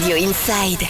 Radio Inside.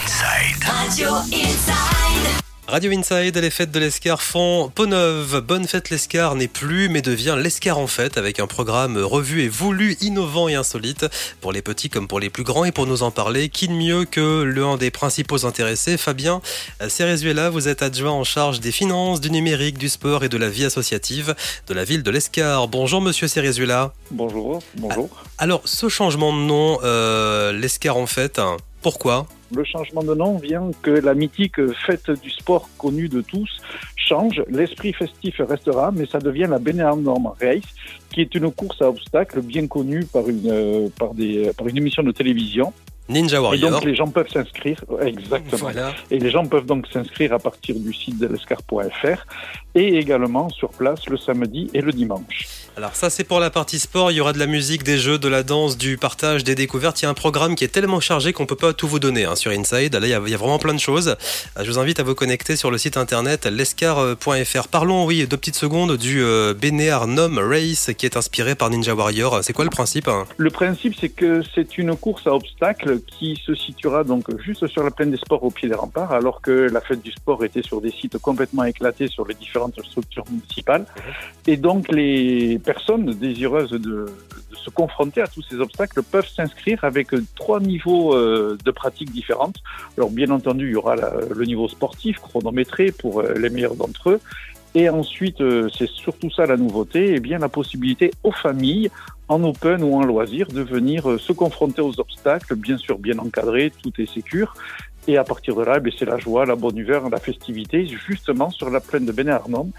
Radio Inside. Radio Inside, les fêtes de l'Escar font peau neuve. Bonne fête l'Escar n'est plus, mais devient l'Escar en fête, avec un programme revu et voulu, innovant et insolite, pour les petits comme pour les plus grands. Et pour nous en parler, qui de mieux que l'un des principaux intéressés, Fabien Cerezuela, vous êtes adjoint en charge des finances, du numérique, du sport et de la vie associative de la ville de l'Escar. Bonjour monsieur Cerezuela. Bonjour, bonjour. Alors, ce changement de nom, euh, l'Escar en fête, pourquoi le changement de nom vient que la mythique fête du sport connue de tous change. L'esprit festif restera, mais ça devient la Benelorm Race, qui est une course à obstacles bien connue par une, euh, par des, par une émission de télévision. Ninja Warrior. Et donc les gens peuvent s'inscrire, exactement. Et les gens peuvent donc s'inscrire à partir du site de l'escar.fr et également sur place le samedi et le dimanche. Alors ça c'est pour la partie sport, il y aura de la musique, des jeux, de la danse, du partage, des découvertes. Il y a un programme qui est tellement chargé qu'on peut pas tout vous donner hein, sur Inside. Là il y, a, vraiment plein de choses. Euh, je vous invite à vous connecter sur le site internet lescar.fr. Parlons oui deux petites secondes du euh, Nom Race qui est inspiré par Ninja Warrior. C'est quoi le principe hein? Le principe c'est que c'est une course à obstacles qui se situera donc juste sur la plaine des sports au pied des remparts alors que la fête du sport était sur des sites complètement éclatés sur les différentes structures municipales. Et donc les personnes désireuses de, se confronter à tous ces obstacles peuvent s'inscrire avec trois niveaux euh, de pratiques différentes. Alors bien entendu, il y aura le niveau sportif chronométré pour euh, les meilleurs d'entre eux. Et ensuite, euh, c'est surtout ça la nouveauté, eh bien la possibilité aux familles, en open ou en loisir, de venir se confronter aux obstacles, bien sûr bien encadré, tout est sécure. Et à partir de là, eh c'est la joie, la bonne humeur, la festivité, justement sur la plaine de Bénin-Arnom,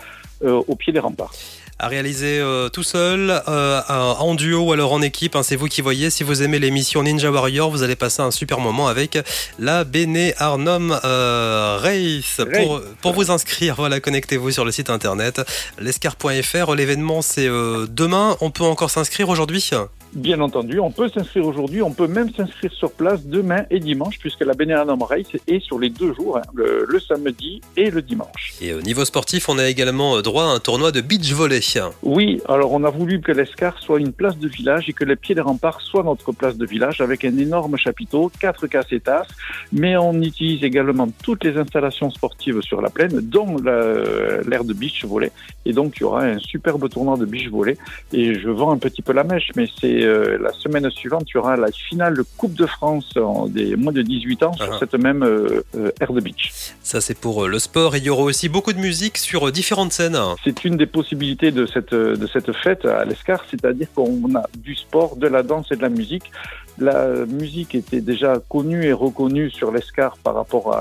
au pied des remparts à réaliser euh, tout seul, euh, en duo ou alors en équipe. Hein, c'est vous qui voyez. Si vous aimez l'émission Ninja Warrior, vous allez passer un super moment avec la Bene Arnum euh, Race. Pour, pour, vous inscrire, voilà, connectez-vous sur le site internet l'escar.fr. L'événement, c'est demain. On peut encore s'inscrire aujourd'hui? Bien entendu, on peut s'inscrire aujourd'hui, on peut même s'inscrire sur place demain et dimanche, puisque la Bénéanum Race est sur les deux jours, hein, le, samedi et le dimanche. Et au niveau sportif, on a également droit à un tournoi de beach volley. Oui, alors on a voulu que l'Escar soit une place de village et que les pieds des remparts soient notre place de village avec un énorme chapiteau, quatre cassetas, mais on utilise également toutes les installations sportives sur la plaine, dont l'aire de beach volley. Et donc il y aura un superbe tournoi de beach volley. Et je vends un petit peu la mèche, mais c'est euh, la semaine suivante, il y aura la finale de Coupe de France en des moins de 18 ans sur ah. cette même euh, euh, air de beach. Ça, c'est pour le sport. il y aura aussi beaucoup de musique sur différentes scènes. C'est une des possibilités de cette, de cette fête à l'Escar, c'est-à-dire qu'on a du sport, de la danse et de la musique. La musique était déjà connue et reconnue sur l'Escar par rapport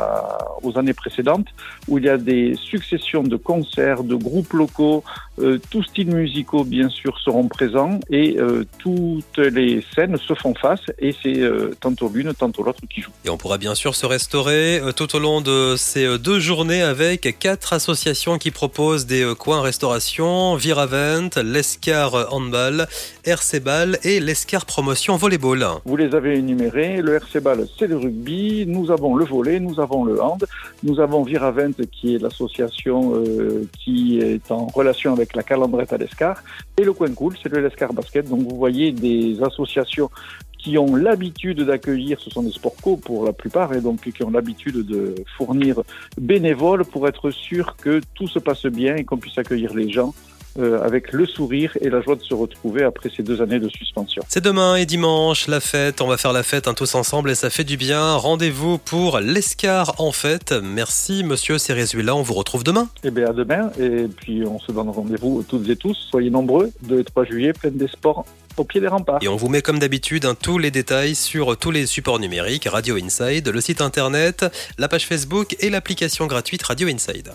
aux années précédentes, où il y a des successions de concerts, de groupes locaux, tous styles musicaux bien sûr seront présents et tout toutes les scènes se font face et c'est euh, tantôt l'une, tantôt l'autre qui joue. Et on pourra bien sûr se restaurer euh, tout au long de ces euh, deux journées avec quatre associations qui proposent des coins restauration, Viravent, l'Escar Handball, RC Ball et l'Escar Promotion Volleyball. Vous les avez énumérés, le RC Ball c'est le rugby, nous avons le volley, nous avent le hand, nous avons Viravent qui est l'association qui est en relation avec la calandrette à l'Escar. Et le coin cool c'est le l'Escar Basket. Donc vous voyez des associations qui ont l'habitude d'accueillir, ce sont des sport co pour la plupart, et donc qui ont l'habitude de fournir bénévoles pour être sûr que tout se passe bien et qu'on puisse accueillir les gens euh, avec le sourire et la joie de se retrouver après ces deux années de suspension. C'est demain et dimanche, la fête. On va faire la fête hein, tous ensemble et ça fait du bien. Rendez-vous pour l'Escar en fête. Merci, monsieur Cerezuela. On vous retrouve demain. Eh bien, à demain. Et puis, on se donne rendez-vous toutes et tous. Soyez nombreux. 2 et 3 juillet, pleine des sports au pied des remparts. Et on vous met comme d'habitude hein, tous les détails sur tous les supports numériques, Radio Inside, le site internet, la page Facebook et l'application gratuite Radio Inside.